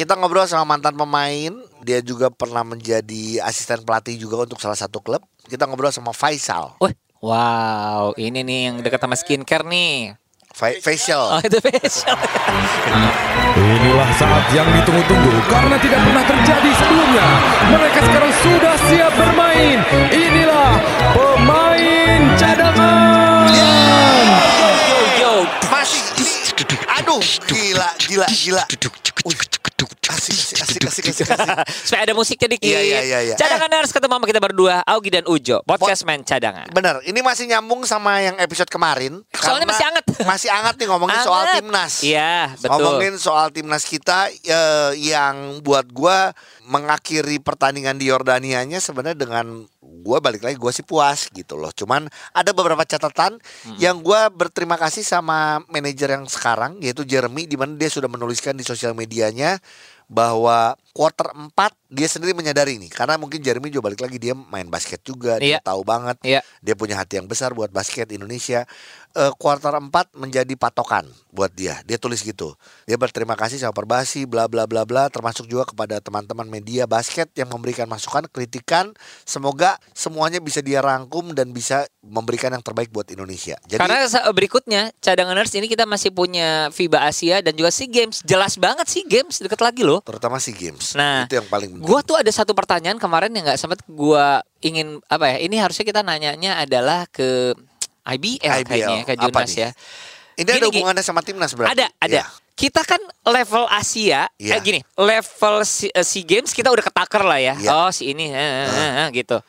kita ngobrol sama mantan pemain, dia juga pernah menjadi asisten pelatih juga untuk salah satu klub. Kita ngobrol sama Faisal. Wah, wow, ini nih yang dekat sama skincare nih. Fa- facial. Oh, itu facial. Inilah saat yang ditunggu-tunggu karena tidak pernah terjadi sebelumnya. Mereka sekarang sudah siap bermain. Inilah pemain cadangan. yo, yo. Masih ini aduh gila gila gila. Wih, asik asik asik asik asik. Supaya ada musiknya dikit. Iya, iya, iya, iya. Cadangan harus ketemu sama kita berdua, Augie dan Ujo. Podcast main cadangan. Bener, ini masih nyambung sama yang episode kemarin. Soalnya masih anget. Masih anget nih ngomongin soal Anget. timnas. Iya, betul. Ngomongin soal timnas kita eh, yang buat gua mengakhiri pertandingan di Yordanianya sebenarnya dengan gua balik lagi gua sih puas gitu loh. Cuman ada beberapa catatan yang gua berterima kasih sama manajer yang sekarang yaitu Jeremy di mana dia sudah menuliskan di sosial medianya bahwa quarter 4 dia sendiri menyadari nih karena mungkin Jeremy juga balik lagi dia main basket juga dia Iya. tahu banget Iya. dia punya hati yang besar buat basket Indonesia. Eh, kuartal 4 menjadi patokan buat dia. Dia tulis gitu. Dia berterima kasih sama Perbasi bla bla bla bla termasuk juga kepada teman-teman media basket yang memberikan masukan, kritikan. Semoga semuanya bisa dia rangkum dan bisa memberikan yang terbaik buat Indonesia. Jadi Karena berikutnya cadanganers ini kita masih punya FIBA Asia dan juga SEA Games. Jelas banget SEA Games deket lagi loh. terutama si games. Nah, itu yang paling penting. Gua tuh ada satu pertanyaan kemarin yang nggak sempat gua ingin apa ya? Ini harusnya kita nanyanya adalah ke IBL, IBL, kayaknya ke apa Junas nih? ya. Ini ada gini, Gi. hubungannya sama timnas berarti? Ada, ada. Ya. Kita kan level Asia, Iya. eh gini, level si- eh, SEA Games kita udah ketaker lah ya. Iya. Oh, si ini eh, eh, eh, eh, gitu.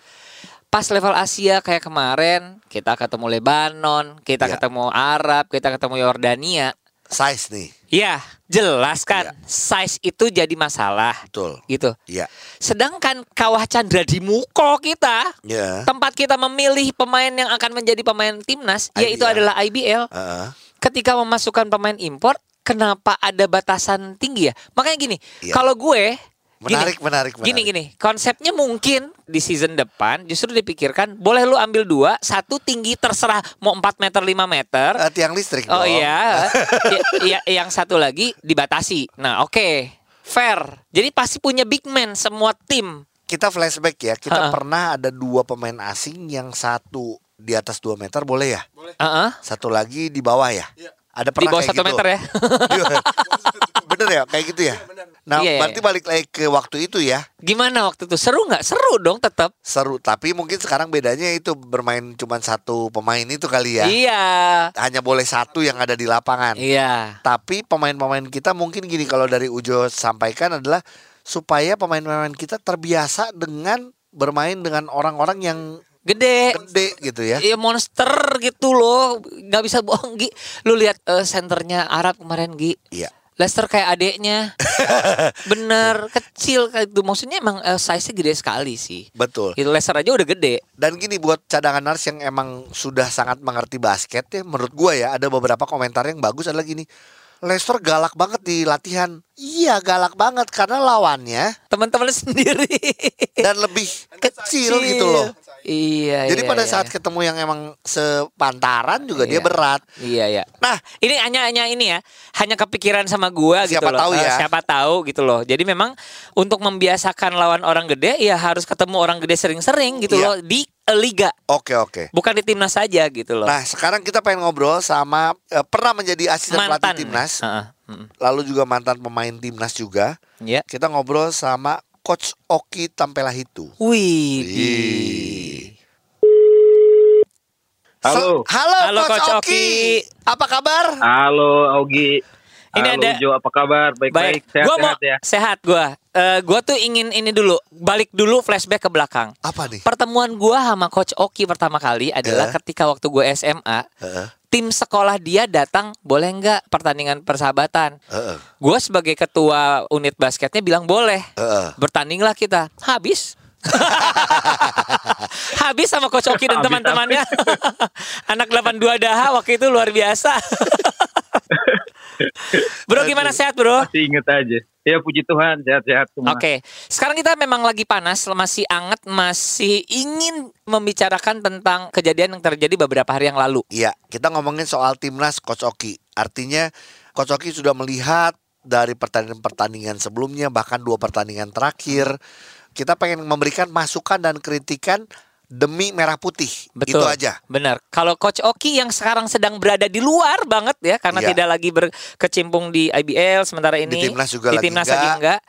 Pas level Asia kayak kemarin, kita ketemu Lebanon, kita Iya. ketemu Arab, kita ketemu Yordania. Size nih. Ya, jelas kan, Iya. size itu jadi masalah Betul. gitu. Iya. Sedangkan Kawah Chandra di Muko kita, Ya. tempat kita memilih pemain yang akan menjadi pemain timnas, yaitu IBL. adalah IBL. Heeh. Ketika memasukkan pemain impor, kenapa ada batasan tinggi ya? Makanya gini, Iya. kalau gue Menarik, gini, menarik, menarik. Gini gini, konsepnya mungkin di season depan justru dipikirkan boleh lu ambil dua, satu tinggi terserah mau 4 meter 5 meter. Eh, tiang listrik Oh dong. iya, Ya- ya, yang satu lagi dibatasi. Nah oke, fair. Jadi pasti punya big man semua tim. kita flashback ya, kita Ha-ha. pernah ada dua pemain asing yang satu di atas 2 meter boleh ya? Heeh. Satu lagi di bawah ya? Ada Di pernah bawah kayak satu gitu? meter ya. Bener ya kayak gitu ya? Nah Iya, iya, berarti iya. balik lagi ke waktu itu ya Gimana waktu itu? Seru nggak? Seru dong tetap. Seru Tapi mungkin sekarang bedanya itu bermain cuma satu pemain itu kali ya Iya. Hanya boleh satu yang ada di lapangan Iya. Tapi pemain-pemain kita mungkin gini Kalau dari Ujo sampaikan adalah Supaya pemain-pemain kita terbiasa dengan bermain dengan orang-orang yang Gede. gede gitu ya Iya monster gitu loh, nggak bisa bohong Gi. Lu lihat eh, senternya Arab kemarin Gi. Iya Leicester kayak adeknya, bener kecil kayak itu. Maksudnya emang eh, size-nya gede sekali sih. Betul Itu Leicester aja udah gede. Dan gini buat cadangan nars yang emang sudah sangat mengerti basket ya Menurut gua ya ada beberapa komentar yang bagus adalah gini Leicester galak banget di latihan Iya galak banget karena lawannya Teman-teman sendiri. Dan lebih kecil gitu loh Iya. Jadi iya, pada iya. saat ketemu yang emang sepantaran juga dia Iya. berat Iya ya. Nah, ini hanya hanya ini ya, hanya kepikiran sama gua gitu Siapa loh. tahu Eh, ya. siapa tahu gitu loh. Jadi memang untuk membiasakan lawan orang gede ya harus ketemu orang gede sering-sering gitu Iya. loh di eh, liga, Oke oke bukan di timnas saja gitu loh. Nah sekarang kita pengen ngobrol sama eh, Pernah menjadi asisten Mantan pelatih timnas Heeh, mm, Lalu juga mantan pemain timnas juga Ya. Kita ngobrol sama Coach Oki Tampelahitu Wih. Wih. Halo. So- halo, Halo, Coach, Coach Oki. Oki. Apa kabar? Halo Augie. Ini Halo ada- Jo, apa kabar? Baik-baik. Baik, gua mau Sehat-sehat ya. sehat gua. Eh, gua tuh ingin ini dulu, balik dulu flashback ke belakang. Apa nih? Pertemuan gua sama Coach Oki pertama kali adalah Eh. ketika waktu gua SMA. Heeh, Tim sekolah dia datang, boleh nggak pertandingan persahabatan? heeh, Gue sebagai ketua unit basketnya bilang boleh. heeh. Bertandinglah kita. Habis. Habis sama Coach Oki dan teman-temannya. Anak 82 daha waktu itu luar biasa. bro gimana sehat bro? Masih inget aja. Ya puji Tuhan, sehat-sehat semua. Oke, sekarang kita memang lagi panas, masih anget, masih ingin membicarakan tentang kejadian yang terjadi beberapa hari yang lalu. Iya, kita ngomongin soal timnas Coach Oki. Artinya Coach Oki sudah melihat dari pertandingan-pertandingan sebelumnya bahkan dua pertandingan terakhir. Kita pengen memberikan masukan dan kritikan demi merah putih. Betul. Itu aja. Benar. Kalau Coach Oki yang sekarang sedang berada di luar banget ya karena Iya. tidak lagi berkecimpung di IBL sementara ini timnas juga di lagi timnas enggak. lagi enggak.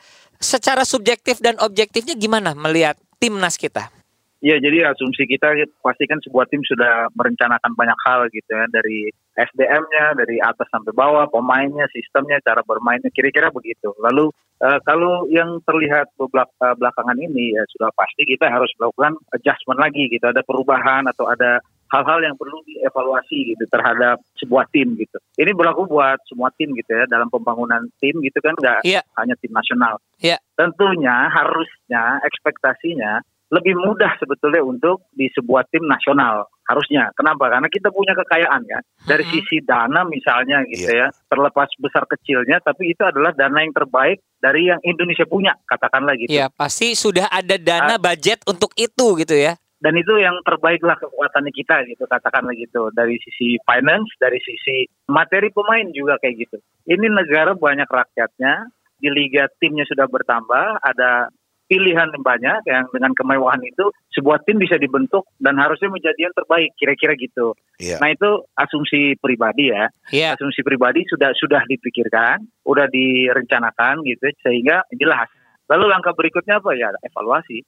Secara subjektif dan objektifnya gimana melihat timnas kita? Iya, jadi asumsi kita pasti kan sebuah tim sudah merencanakan banyak hal gitu ya dari SDM-nya dari atas sampai bawah, pemainnya, sistemnya, cara bermainnya, kira-kira begitu. Lalu eh, kalau yang terlihat eh, belakangan ini ya sudah pasti kita harus melakukan adjustment lagi gitu, ada perubahan atau ada hal-hal yang perlu dievaluasi gitu terhadap sebuah tim gitu. Ini berlaku buat semua tim gitu ya dalam pembangunan tim gitu kan nggak Iya. hanya tim nasional. Iya. Tentunya harusnya ekspektasinya lebih mudah sebetulnya untuk di sebuah tim nasional harusnya. Kenapa? Karena kita punya kekayaan kan. Dari Mhm. sisi dana misalnya gitu ya, terlepas besar kecilnya, tapi itu adalah dana yang terbaik dari yang Indonesia punya, katakanlah gitu. Ya pasti sudah ada dana budget untuk itu gitu ya. Dan itu yang terbaiklah kekuatannya kita gitu, katakanlah gitu. Dari sisi finance, dari sisi materi pemain juga kayak gitu. Ini negara banyak rakyatnya, di liga timnya sudah bertambah, ada pilihan yang banyak yang dengan kemewahan itu sebuah tim bisa dibentuk dan harusnya menjadi yang terbaik kira-kira gitu. Iya. Nah itu asumsi pribadi ya. Iya. Asumsi pribadi sudah sudah dipikirkan, udah direncanakan gitu sehingga inilah hasilnya. Lalu langkah berikutnya apa ya evaluasi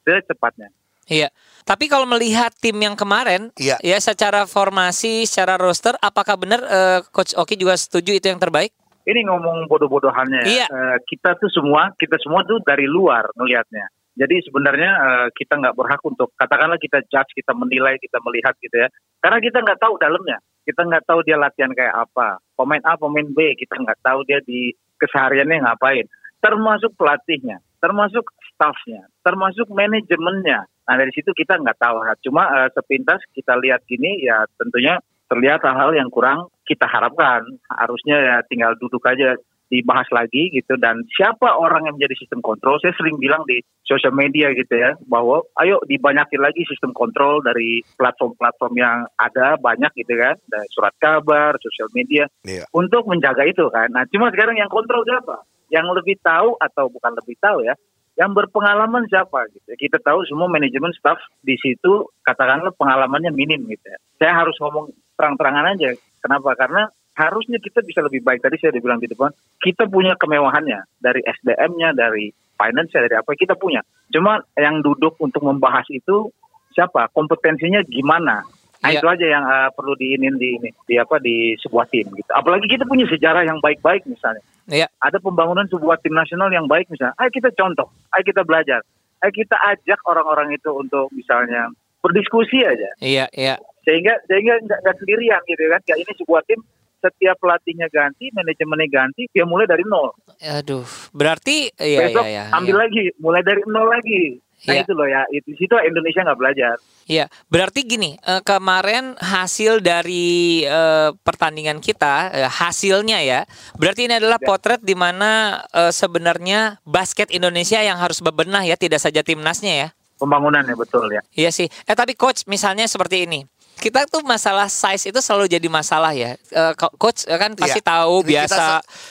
secepatnya. Iya. Tapi kalau melihat tim yang kemarin, Iya. ya secara formasi, secara roster, apakah benar eh, Coach Oki juga setuju itu yang terbaik? Ini ngomong bodoh-bodohannya Iya. ya. Eh, kita tuh semua, kita semua tuh dari luar ngelihatnya. Jadi sebenarnya eh, kita nggak berhak untuk katakanlah kita judge, kita menilai, kita melihat gitu ya. Karena kita nggak tahu dalamnya. Kita nggak tahu dia latihan kayak apa. Pemain A, pemain B, kita nggak tahu dia di kesehariannya ngapain. Termasuk pelatihnya, termasuk staffnya, termasuk manajemennya. Nah dari situ kita nggak tahu. Cuma eh, sepintas kita lihat gini ya tentunya terlihat hal-hal yang kurang kita harapkan. Harusnya ya tinggal duduk aja dibahas lagi gitu. Dan siapa orang yang menjadi sistem kontrol? Saya sering bilang di sosial media gitu ya bahwa ayo dibanyakin lagi sistem kontrol dari platform-platform yang ada banyak gitu kan. Dari surat kabar sosial media Iya. untuk menjaga itu kan. Nah cuma sekarang yang kontrol siapa? Yang lebih tahu atau bukan lebih tahu ya yang berpengalaman siapa gitu kita tahu semua manajemen staff di situ katakanlah pengalamannya minim gitu ya. Saya harus ngomong terang-terangan aja kenapa? Karena harusnya kita bisa lebih baik. Tadi saya udah bilang di depan kita punya kemewahannya. Dari SDM-nya dari finance dari apa kita punya. Cuma yang duduk untuk membahas itu siapa? Kompetensinya gimana? Nah Iya. itu aja yang uh, perlu diinin di ini di apa di sebuah tim gitu. Apalagi kita punya sejarah yang baik-baik misalnya. Iya. ada pembangunan sebuah tim nasional yang baik misalnya. Ayo kita contoh. Ayo kita belajar. Ayo kita ajak orang-orang itu untuk misalnya berdiskusi aja Iya, iya. sehingga sehingga nggak sendirian gitu kan ya ini sebuah tim setiap pelatihnya ganti manajemennya ganti dia mulai dari nol Aduh, berarti iya besok iya iya. ambil lagi mulai dari nol lagi nah Iya. itu loh ya itu situ Indonesia nggak belajar Iya, berarti gini, eh, kemarin hasil dari eh, pertandingan kita, eh, hasilnya ya, berarti ini adalah Ya. potret di mana sebenarnya basket Indonesia yang harus bebenah ya, tidak saja timnasnya ya. Pembangunannya betul ya Iya sih. Eh tapi coach, misalnya seperti ini. Kita tuh masalah size itu selalu jadi masalah ya. Eh, co- coach eh, kan pasti Iya. tahu Ini biasa. Kita,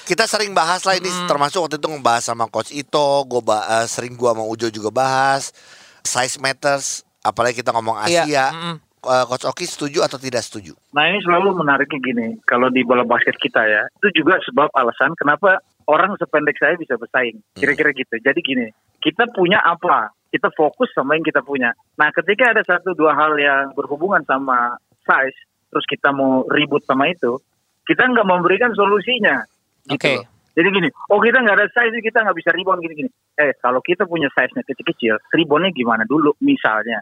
kita sering bahas lah ini termasuk waktu itu ngebahas sama coach Ito, gue sering gua sama Ujo juga bahas size matters, apalagi kita ngomong Iya, Asia. mm-mm. Eh, coach Oki setuju atau tidak setuju? Nah ini selalu menariknya gini, kalau di bola basket kita ya, itu juga sebab alasan kenapa orang sependek saya bisa bersaing. Kira-kira gitu. Jadi gini, kita punya apa? Kita fokus sama yang kita punya. Nah ketika ada satu dua hal yang berhubungan sama size, terus kita mau ribut sama itu, kita nggak memberikan solusinya. Gitu Oke. loh. Jadi gini, oh kita nggak ada size, kita nggak bisa rebound gini-gini. Eh kalau kita punya size-nya kecil-kecil, reboundnya gimana dulu misalnya?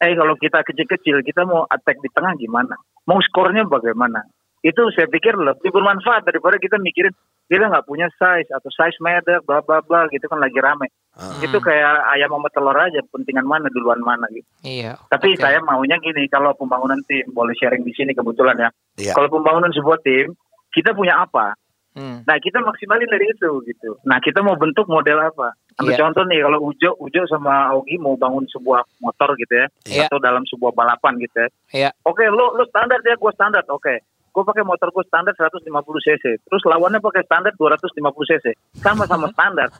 Eh kalau kita kecil-kecil, kita mau attack di tengah gimana? Mau skornya bagaimana? Itu saya pikir lebih bermanfaat daripada kita mikirin kita nggak punya size atau size matter, bla bla bla gitu kan lagi rame. Hmm. Itu kayak ayam sama telur aja, pentingan mana duluan mana gitu. Iya. Tapi oke. saya maunya gini, kalau pembangunan tim boleh sharing di sini kebetulan ya. Iya. Kalau pembangunan sebuah tim, kita punya apa? Hmm. Nah kita maksimalin dari itu gitu. Nah kita mau bentuk model apa? Ambil Iya. contoh nih kalau Ujo, Ujo sama Augie mau bangun sebuah motor gitu ya, Iya. atau dalam sebuah balapan gitu ya. Iya. Oke, lo lo standar ya, gue standar. Oke, gue pakai motor gue standar 150 cc, terus lawannya pakai standar 250 cc, sama-sama standar,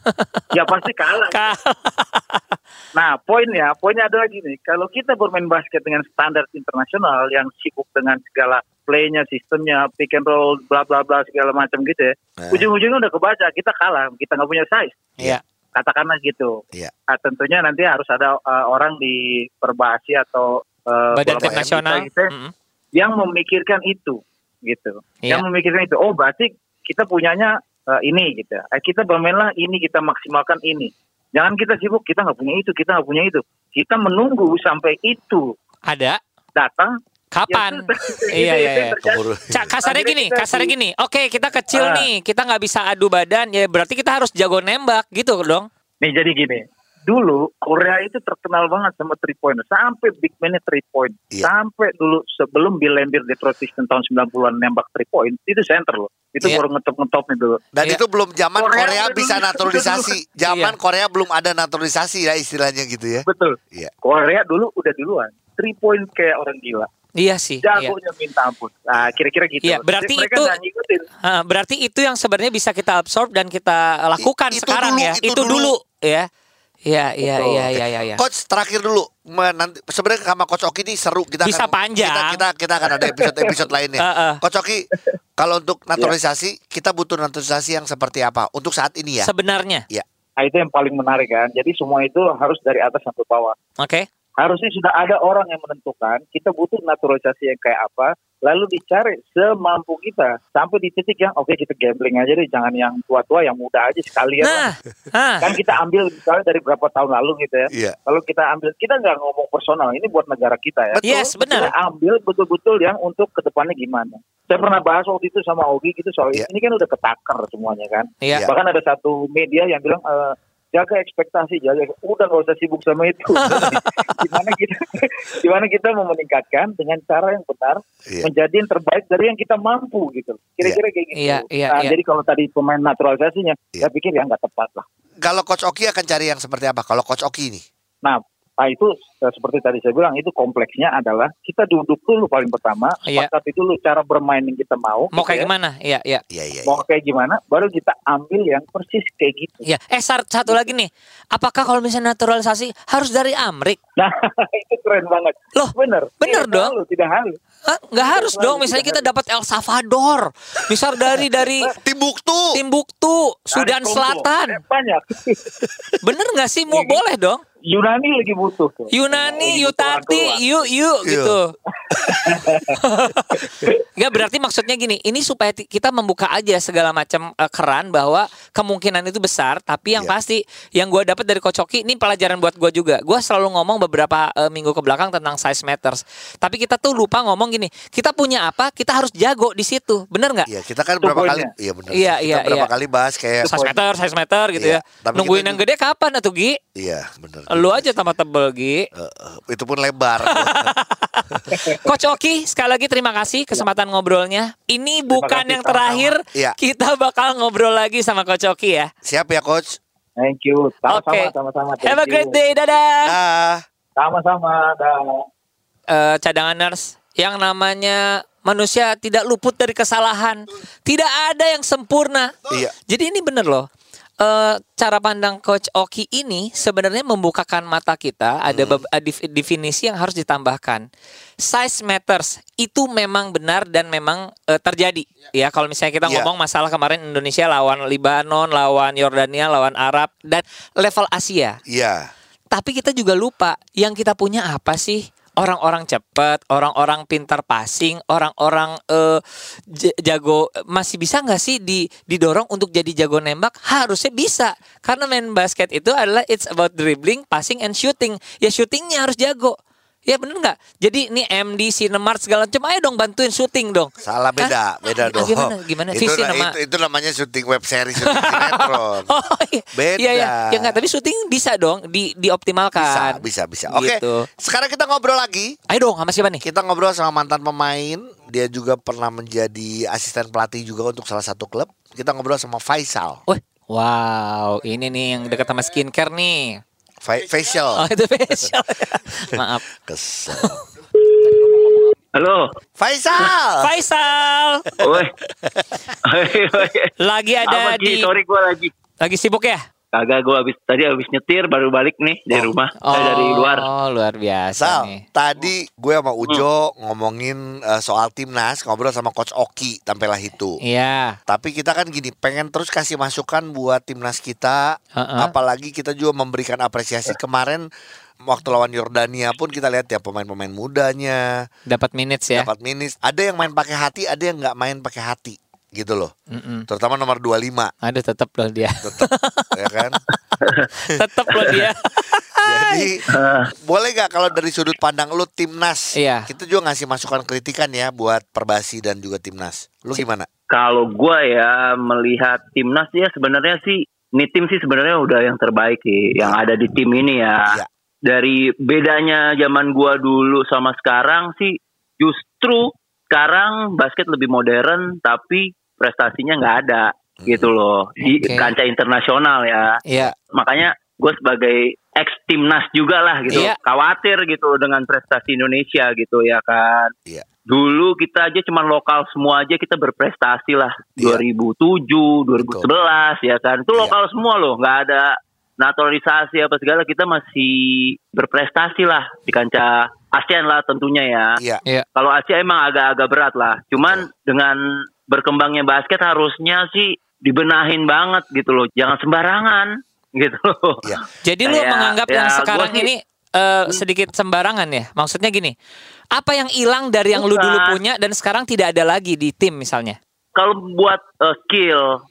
ya pasti kalah. Kalah. Nah, poinnya, poinnya adalah gini, kalau kita bermain basket dengan standar internasional yang sibuk dengan segala playnya, sistemnya, pick and roll, bla bla bla segala macam gitu ya, Eh. ujung-ujungnya udah kebaca, kita kalah, kita nggak punya size. Iya. Katakanlah gitu. Iya. Ah, tentunya nanti harus ada uh, orang di perbasi atau uh, Badan bola tim nasional. kita gitu ya, yang memikirkan itu, gitu. Iya. Yang memikirkan itu, oh berarti kita punyanya uh, ini gitu. Eh, kita bermainlah ini, kita maksimalkan ini. Jangan kita sibuk, kita nggak punya itu, kita nggak punya itu. Kita menunggu sampai itu Ada. datang. Kapan? ya. Iya, iya, iya. kasarnya gini, kita kasarnya gini. Oke, kita kecil Ah. nih, kita nggak bisa adu badan, ya berarti kita harus jago nembak gitu dong. Nih jadi gini, dulu Korea itu terkenal banget sama three point, sampai big man three point, Iya. sampai dulu sebelum Bill Laimbeer Detroit Pistons tahun 90-an nembak three point, itu center loh, itu Iya. baru ngetop-ngetop nih dulu. Dan Iya. itu belum zaman Korea Korea, bisa dulu, naturalisasi. Zaman Iya. Korea belum ada naturalisasi ya istilahnya gitu ya. Betul. Iya. Korea dulu udah duluan, three point kayak orang gila, Iya sih. Iya. jagonya minta ampun. Nah kira-kira gitu. Iya, berarti Jadi itu-. Ah, berarti itu yang sebenarnya bisa kita absorb dan kita lakukan itu sekarang dulu, ya. itu Itu, dulu. dulu. ya. Iya, iya, iya, iya, iya, iya. Coach terakhir dulu, nanti sebenarnya sama Coach Oki ini seru kita Bisa akan, panjang. Kita, kita kita akan ada episode episode lainnya. Heeh. Coach Oki, kalau untuk naturalisasi kita butuh naturalisasi yang seperti apa untuk saat ini ya? Sebenarnya. Nah itu yang paling menarik kan. Jadi semua itu harus dari atas sampai bawah. Oke. Harusnya sudah ada orang yang menentukan kita butuh naturalisasi yang kayak apa lalu dicari semampu kita sampai di titik yang oke kita gambling aja deh jangan yang tua-tua yang muda aja sekalian Nah, lah. ah, kan kita ambil misalnya dari berapa tahun lalu gitu ya Iya. kalau kita ambil kita nggak ngomong personal ini buat negara kita ya Betul. yes, benar. kita ambil betul-betul yang untuk ke depannya gimana saya pernah bahas waktu itu sama Ogi gitu soal Iya. ini kan udah ketakar semuanya kan. Iya. bahkan ada satu media yang bilang eh, jaga ekspektasi jaga udah nggak usah sibuk sama itu gimana kita gimana kita mau meningkatkan dengan cara yang benar Iya. menjadi yang terbaik dari yang kita mampu gitu kira-kira kayak gitu Iya, iya, nah, iya. jadi kalau tadi pemain naturalisasinya Iya. saya pikir ya nggak tepat lah Kalau Coach Oki akan cari yang seperti apa? Kalau Coach Oki ini, nah Nah itu eh, seperti tadi saya bilang itu kompleksnya adalah kita duduk dulu paling pertama Iya. sepakati dulu cara bermain yang kita mau Mau gitu kayak ya. gimana? Iya, iya. iya iya. mau kayak gimana baru kita ambil yang persis kayak gitu Iya. Eh, satu lagi nih. Apakah kalau misalnya naturalisasi harus dari Amrik? nah itu keren banget Loh, bener bener Tidak dong. harus, tidak harus Hah? Nggak harus dong. Misalnya kita dapat El Salvador, misal dari dari Timbuktu. Timbuktu, Sudan. Selatan. Eh, banyak Bener nggak sih? Mau Iya. boleh dong. Yunani lagi butuh tuh. Yunani, orang Yutati, yuk Iya. gitu. Enggak berarti maksudnya gini, ini supaya kita membuka aja segala macam eh, keran bahwa kemungkinan itu besar, tapi yang Iya. pasti yang gua dapat dari Kocoki ini pelajaran buat gua juga. Gua selalu ngomong beberapa eh, minggu ke belakang tentang size matters. Tapi kita tuh lupa ngomong gini, kita punya apa, kita harus jago di situ. Bener nggak? Iya, kita kan berapa kali iya benar. Iya, Kita iya, berapa iya. kali bahas kayak Size meter, size meter gitu Iya, ya. tapi Nungguin yang gede kapan atuh Gi? Iya, benar. Lu aja tambah tebel Gi. Eh, itu pun lebar. Coach Oki, sekali lagi terima kasih kesempatan ngobrolnya. Ini bukan kasih, yang terakhir. Iya. Kita bakal ngobrol lagi sama Coach Oki ya. Siap ya coach. Thank you. Sama-sama, Oke. sama-sama. Have a great day. Dadah. Ah, Sama-sama. Dah. Eh, cadanganers, yang namanya manusia tidak luput dari kesalahan. Tidak ada yang sempurna. Iya. Jadi ini bener loh. Eh, cara pandang Coach Oki ini sebenarnya membukakan mata kita. Ada Hmm. definisi yang harus ditambahkan. Size matters itu memang benar dan memang eh, terjadi. Ya kalau misalnya kita Iya. ngomong masalah kemarin Indonesia lawan Libanon, lawan Yordania, lawan Arab dan level Asia. iya. Tapi kita juga lupa yang kita punya apa sih? Orang-orang cepat, orang-orang pintar passing, orang-orang j- jago masih bisa nggak sih di didorong untuk jadi jago nembak? Harusnya bisa karena main basket itu adalah it's about dribbling, passing, and shooting. Ya shootingnya harus jago. Ya bener nggak? Jadi ini MD, Cinemark segala macam, ayo dong bantuin shooting dong. Salah beda, Hah? beda Ah, dong. Gimana? Gimana? Itu, nama. itu, itu namanya syuting web series, syuting sinetron. Oh iya. Beda. Iya iya. Ya nggak, tapi shooting bisa dong di Bisa, dioptimalkan. bisa, bisa. Oke. Gitu. Sekarang kita ngobrol lagi. Ayo dong sama siapa nih? Kita ngobrol sama mantan pemain. Dia juga pernah menjadi asisten pelatih juga untuk salah satu klub. Kita ngobrol sama Faisal. Wah, wow, ini nih yang dekat sama skincare nih. Fa- facial. Oh, itu facial. Maaf. Kesel. Halo. Faisal. Faisal Woi. Woi. lagi ada Apa, di Sorry gue lagi. lagi sibuk ya? Kagak gue habis tadi habis nyetir baru balik nih dari rumah. Eh, dari luar. Oh, luar biasa Sal, nih. tadi gue sama Ujo ngomongin eh, soal timnas, ngobrol sama Coach Oki tampilah itu. Iya. Tapi kita kan gini, pengen terus kasih masukan buat timnas kita, Heeh. apalagi kita juga memberikan apresiasi kemarin waktu lawan Yordania pun kita lihat ya pemain-pemain mudanya Dapat minutes ya. dapat minis. Ada yang main pakai hati, ada yang nggak main pakai hati, gitu loh. Mm-mm. Terutama nomor 25 Aduh tetap loh dia. tetap ya kan. tetap loh dia. Jadi boleh nggak kalau dari sudut pandang lu timnas, Iya. kita juga ngasih masukan kritikan ya buat Perbasi dan juga timnas. Lu gimana? Kalau gue ya melihat timnas ya sebenarnya sih ini tim sih sebenarnya udah yang terbaik sih yang ada di tim ini ya. Iya. Dari bedanya zaman gua dulu sama sekarang sih justru sekarang basket lebih modern tapi prestasinya nggak ada gitu loh di kancah internasional ya. Iya. Makanya gue sebagai ex timnas juga lah gitu Iya. khawatir gitu dengan prestasi Indonesia gitu ya kan. Iya. Dulu kita aja cuman lokal semua aja kita berprestasi lah. Iya. 2007, 2011 ya kan. Itu Iya. lokal semua loh, nggak ada naturalisasi apa segala kita masih berprestasi lah di kancah ASEAN lah tentunya ya. Iya. Iya. Kalau Asia emang agak-agak berat lah. Cuman dengan berkembangnya basket harusnya sih dibenahin banget gitu loh. Jangan sembarangan gitu loh. Iya. Jadi lu menganggap ya, yang sekarang sih- ini eh, sedikit sembarangan ya? Maksudnya gini, apa yang hilang dari yang lu Bukan. dulu punya dan sekarang tidak ada lagi di tim misalnya? Kalau buat eh, skill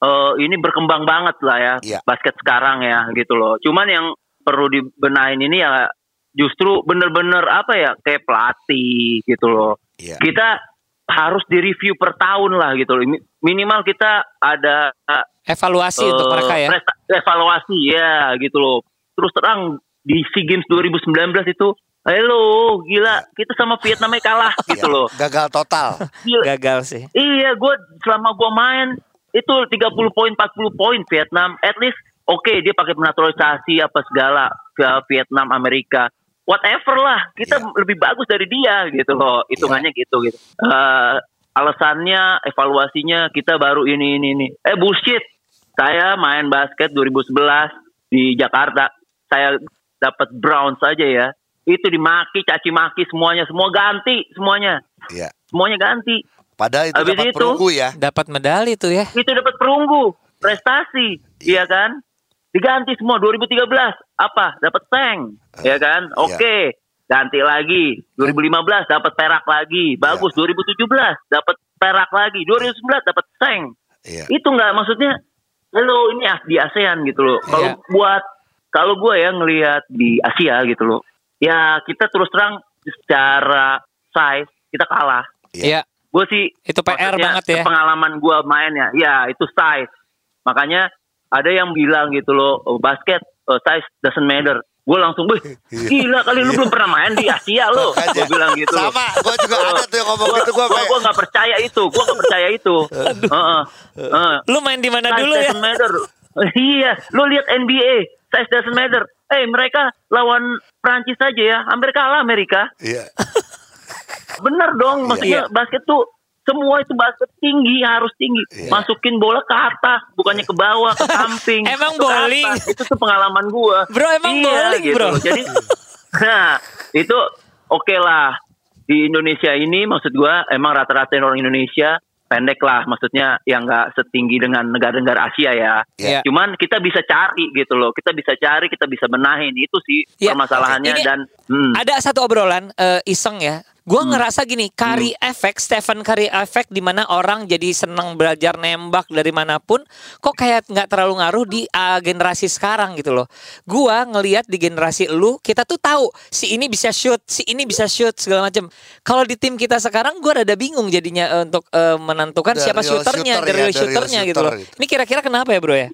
eh, ini berkembang banget lah ya Iya. basket sekarang ya gitu loh. Cuman yang perlu dibenahin ini ya justru bener-bener apa ya kayak pelatih gitu loh. Iya. Kita harus direview per tahun lah gitu loh. Mi- Minimal kita ada eh, Evaluasi untuk Eh, mereka ya. evaluasi ya gitu loh. Terus terang di SEA Games 2019 itu, halo gila kita sama Vietnamnya kalah gitu Iya. loh. Gagal total. Gila. Gagal sih. Iya, gue selama gue main itu 30 poin, 40 poin Vietnam. At least oke dia pakai naturalisasi apa segala ke Vietnam, Amerika. Whatever lah, kita Iya. lebih bagus dari dia gitu loh. Hitungannya gitu gitu. Eh, alasannya evaluasinya kita baru ini ini ini. Eh bullshit. Saya main basket 2011 di Jakarta. Saya dapat bronze aja ya. Itu dimaki, caci maki semuanya, semua ganti semuanya. Iya. Semuanya ganti Padahal itu Habis dapat itu- perunggu ya. Dapat medali tuh ya. itu dapat perunggu prestasi iya kan diganti semua 2013 apa? Dapat seng ya kan? Iya. oke. Ganti lagi. 2015 dapat perak lagi. Bagus 2017 dapat perak lagi. 2019 dapat seng Iya. itu nggak maksudnya halo ini ah, di ASEAN gitu loh. Kalau Iya. buat kalau gue ya ngelihat di Asia gitu loh ya kita terus terang secara size kita kalah. Iya. Iya. gue sih Itu PR banget ya. pengalaman gue mainnya ya itu size. Makanya ada yang bilang gitu loh oh, basket uh, size doesn't matter gue langsung wih gila kali lu belum pernah main di Asia lo gue bilang gitu Sama, gue juga ada tuh yang ngomong gitu gue. gue gue nggak percaya itu gue nggak percaya itu Heeh. Heeh. Lu main di mana size dulu ya? doesn't matter iya lu lihat NBA size doesn't matter eh mereka lawan Prancis aja ya hampir kalah Amerika Iya. Bener dong, maksudnya basket tuh semua itu basket tinggi harus tinggi. Iya. Masukin bola ke atas, bukannya ke bawah, ke samping. Emang Itu ke bowling? atas. Itu tuh pengalaman gua. Bro, emang Iya, bowling, gitu. bro? Jadi nah, itu oke lah. Di Indonesia ini maksud gua emang rata-rata orang Indonesia pendek lah maksudnya yang nggak setinggi dengan negara-negara Asia ya. Iya. Cuman kita bisa cari gitu loh. Kita bisa cari, kita bisa benahin. Itu sih Iya. permasalahannya Ini dan hmm. Ada satu obrolan eh, iseng ya. Gua ngerasa gini, Curry effect, Stephen Curry effect di mana orang jadi senang belajar nembak dari mana pun, kok kayak nggak terlalu ngaruh di ah, generasi sekarang gitu loh. Gua ngelihat di generasi lu, kita tuh tahu si ini bisa shoot, si ini bisa shoot segala macam. Kalau di tim kita sekarang, gua rada bingung jadinya eh, untuk eh, menentukan The siapa shooternya, shooter the ya, real the real shooternya gitu shooter loh. gitu. Ini kira-kira kenapa ya bro ya?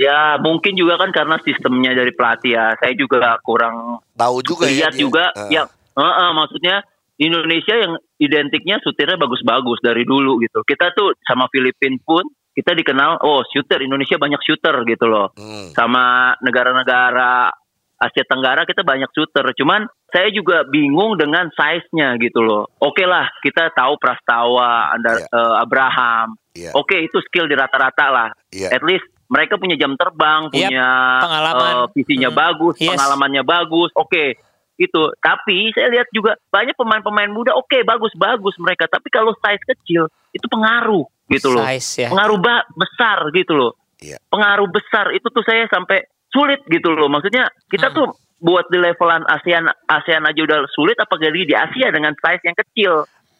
Ya mungkin juga kan karena sistemnya dari pelatih ya. Saya juga kurang Tahu juga ya. lihat dia. juga Eh, yang eh, eh, maksudnya Indonesia yang identiknya sutirnya bagus-bagus dari dulu gitu. Kita tuh sama Filipina pun kita dikenal oh shooter Indonesia banyak shooter gitu loh. hmm. Sama negara-negara Asia Tenggara kita banyak shooter. Cuman saya juga bingung dengan size-nya gitu loh. Oke lah, kita tahu Prastawa, Anda, Iya. eh, Abraham. Iya. Oke, itu skill di rata-rata lah. Iya. At least mereka punya jam terbang, Yap, punya pengalaman. eh, visinya Hmm. bagus, Yes. pengalamannya bagus. Oke, itu. Tapi saya lihat juga banyak pemain-pemain muda. Oke, bagus-bagus mereka. Tapi kalau size kecil itu pengaruh gitu loh. Size ya. Pengaruh ba- besar gitu loh. Iya. Pengaruh besar itu tuh saya sampai sulit gitu loh. Maksudnya kita Hmm. tuh buat di levelan ASEAN ASEAN aja udah sulit apalagi di Asia dengan size yang kecil.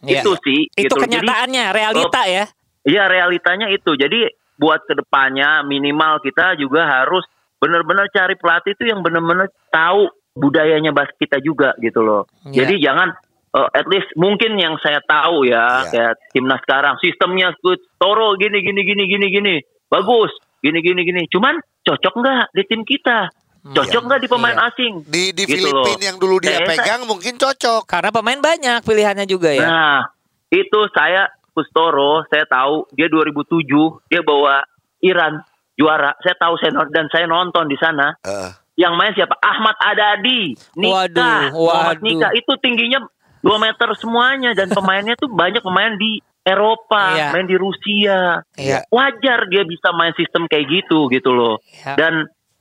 Iya. Itu sih Itu gitu. Jadi, kenyataannya, realita ya. Iya realitanya itu. Jadi buat ke depannya minimal kita juga harus benar-benar cari pelatih itu yang benar-benar tahu budayanya basket kita juga gitu loh. Iya. Jadi jangan uh, at least mungkin yang saya tahu ya Iya. kayak timnas sekarang sistemnya good, Toro gini gini gini gini gini bagus gini gini gini. Cuman cocok nggak di tim kita? Cocok nggak di pemain Iya. asing? Di di Gitu loh. Filipina yang dulu dia Saya- pegang mungkin cocok. Karena pemain banyak pilihannya juga ya. Nah, itu saya Kustoro, saya tahu dia 2007 dia bawa Iran juara. Saya tahu saya dan saya nonton di sana. Heeh. Yang main siapa? Ahmad Adadi, Nika, Waduh, waduh. Nika. Itu tingginya 2 meter semuanya dan pemainnya tuh banyak pemain di Eropa, Iya. main di Rusia. Iya. Wajar dia bisa main sistem kayak gitu gitu loh. Iya. Dan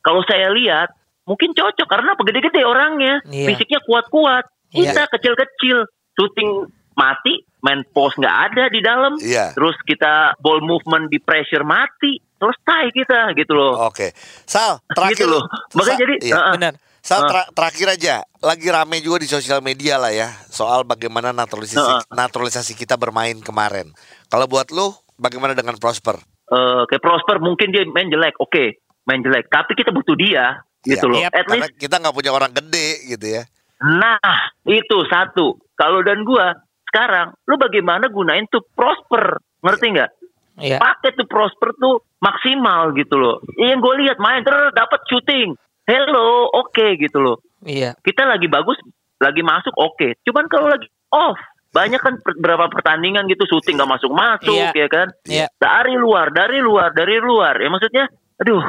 kalau saya lihat mungkin cocok karena apa gede-gede orangnya, Iya. fisiknya kuat-kuat. Iya. Kita kecil-kecil, shooting mati, main post nggak ada di dalam. Iya. Terus kita ball movement di pressure mati, selesai kita gitu loh. Oke. Sal, terakhir gitu loh. Makanya Sa- jadi iya. uh-uh. Benar. Sal, tra- terakhir aja, lagi rame juga di sosial media lah ya soal bagaimana naturalisasi Ah. naturalisasi kita bermain kemarin. Kalau buat lu, bagaimana dengan Prosper? Eh, kayak Prosper mungkin dia main jelek, oke, main jelek. Tapi kita butuh dia gitu Iya. loh. Yep. At Karena least kita nggak punya orang gede gitu ya. Nah, itu satu. Kalau dan gua sekarang, lu bagaimana gunain tuh prosper, ngerti nggak? Iya. Pakai tuh prosper tuh maksimal gitu loh. Yang gue lihat main terus dapat shooting. Hello, oke gitu loh. Iya. Kita lagi bagus, lagi masuk oke. Cuman kalau lagi off, banyak kan per- berapa pertandingan gitu shooting nggak masuk masuk Iya. ya kan? Iya. Dari luar, dari luar, dari luar. Ya maksudnya, aduh,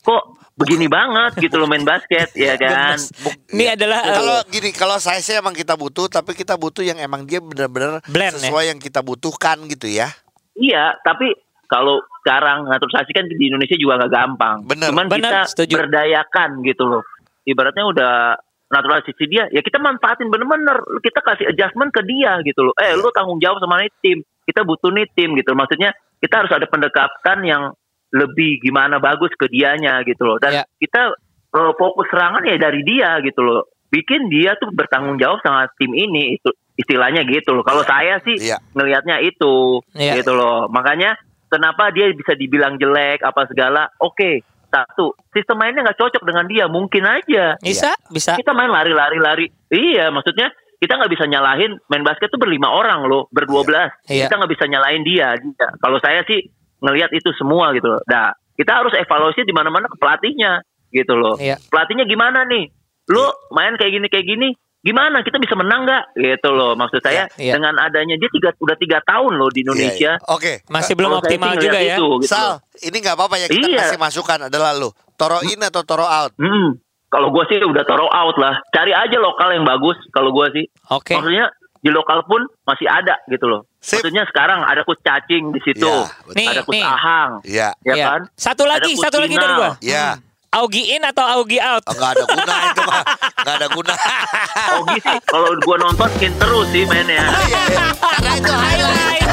kok begini banget gitu loh main basket ya kan? Ini adalah eh, Kalau gini, kalau saya sih emang kita butuh, tapi kita butuh yang emang dia benar-benar Blend, ya? sesuai yang kita butuhkan gitu ya. Iya, tapi kalau sekarang naturalisasi kan di Indonesia juga nggak gampang. Bener. Cuman Bener, kita setuju. berdayakan gitu loh. Ibaratnya udah naturalisasi dia, ya kita manfaatin bener-bener. Kita kasih adjustment ke dia gitu loh. Eh, lu tanggung jawab sama nih tim. Kita butuh nih tim gitu. Maksudnya kita harus ada pendekatan yang lebih gimana bagus ke dianya gitu loh. Dan Iya. kita eh, fokus serangan ya dari dia gitu loh. Bikin dia tuh bertanggung jawab sama tim ini itu istilahnya gitu loh. Kalau saya sih Iya. ngelihatnya itu Iya. gitu loh. Makanya kenapa dia bisa dibilang jelek apa segala? Oke, satu sistem mainnya nggak cocok dengan dia, mungkin aja. bisa, bisa. Kita main lari-lari-lari. Iya, maksudnya kita nggak bisa nyalahin main basket tuh berlima orang loh, berdua belas. Iya. Kita nggak bisa nyalahin dia. dia. Kalau saya sih ngelihat itu semua gitu loh. Nah, kita harus evaluasi di mana-mana ke pelatihnya gitu loh. Iya. Pelatihnya gimana nih? Lu main kayak gini kayak gini, gimana? Kita bisa menang nggak? Gitu loh. Maksud saya Iya. dengan adanya dia tiga udah tiga tahun loh di Indonesia. Iya, iya. Oke. Masih belum optimal juga ya. itu, gitu. Sal, ini nggak apa-apa ya kita Iya. kasih masukan adalah lu. Toro in atau toro out? Hmm, kalau gue sih udah taro out lah. Cari aja lokal yang bagus. Kalau gue sih, Oke. maksudnya di lokal pun masih ada gitu loh. Sip. Maksudnya sekarang ada kus cacing di situ, Iya, betul. Nih, ada kus nih. ahang, Iya. ya Iya. kan? Satu lagi, Ada satu lagi dari Kucinal. gua. Iya. Augie in atau Augie out? Oh, nggak ada guna itu mah. Nggak ada guna. Ogi sih, kalau gue nonton skin terus sih mainnya. Iya, iya. Karena itu. Highlight.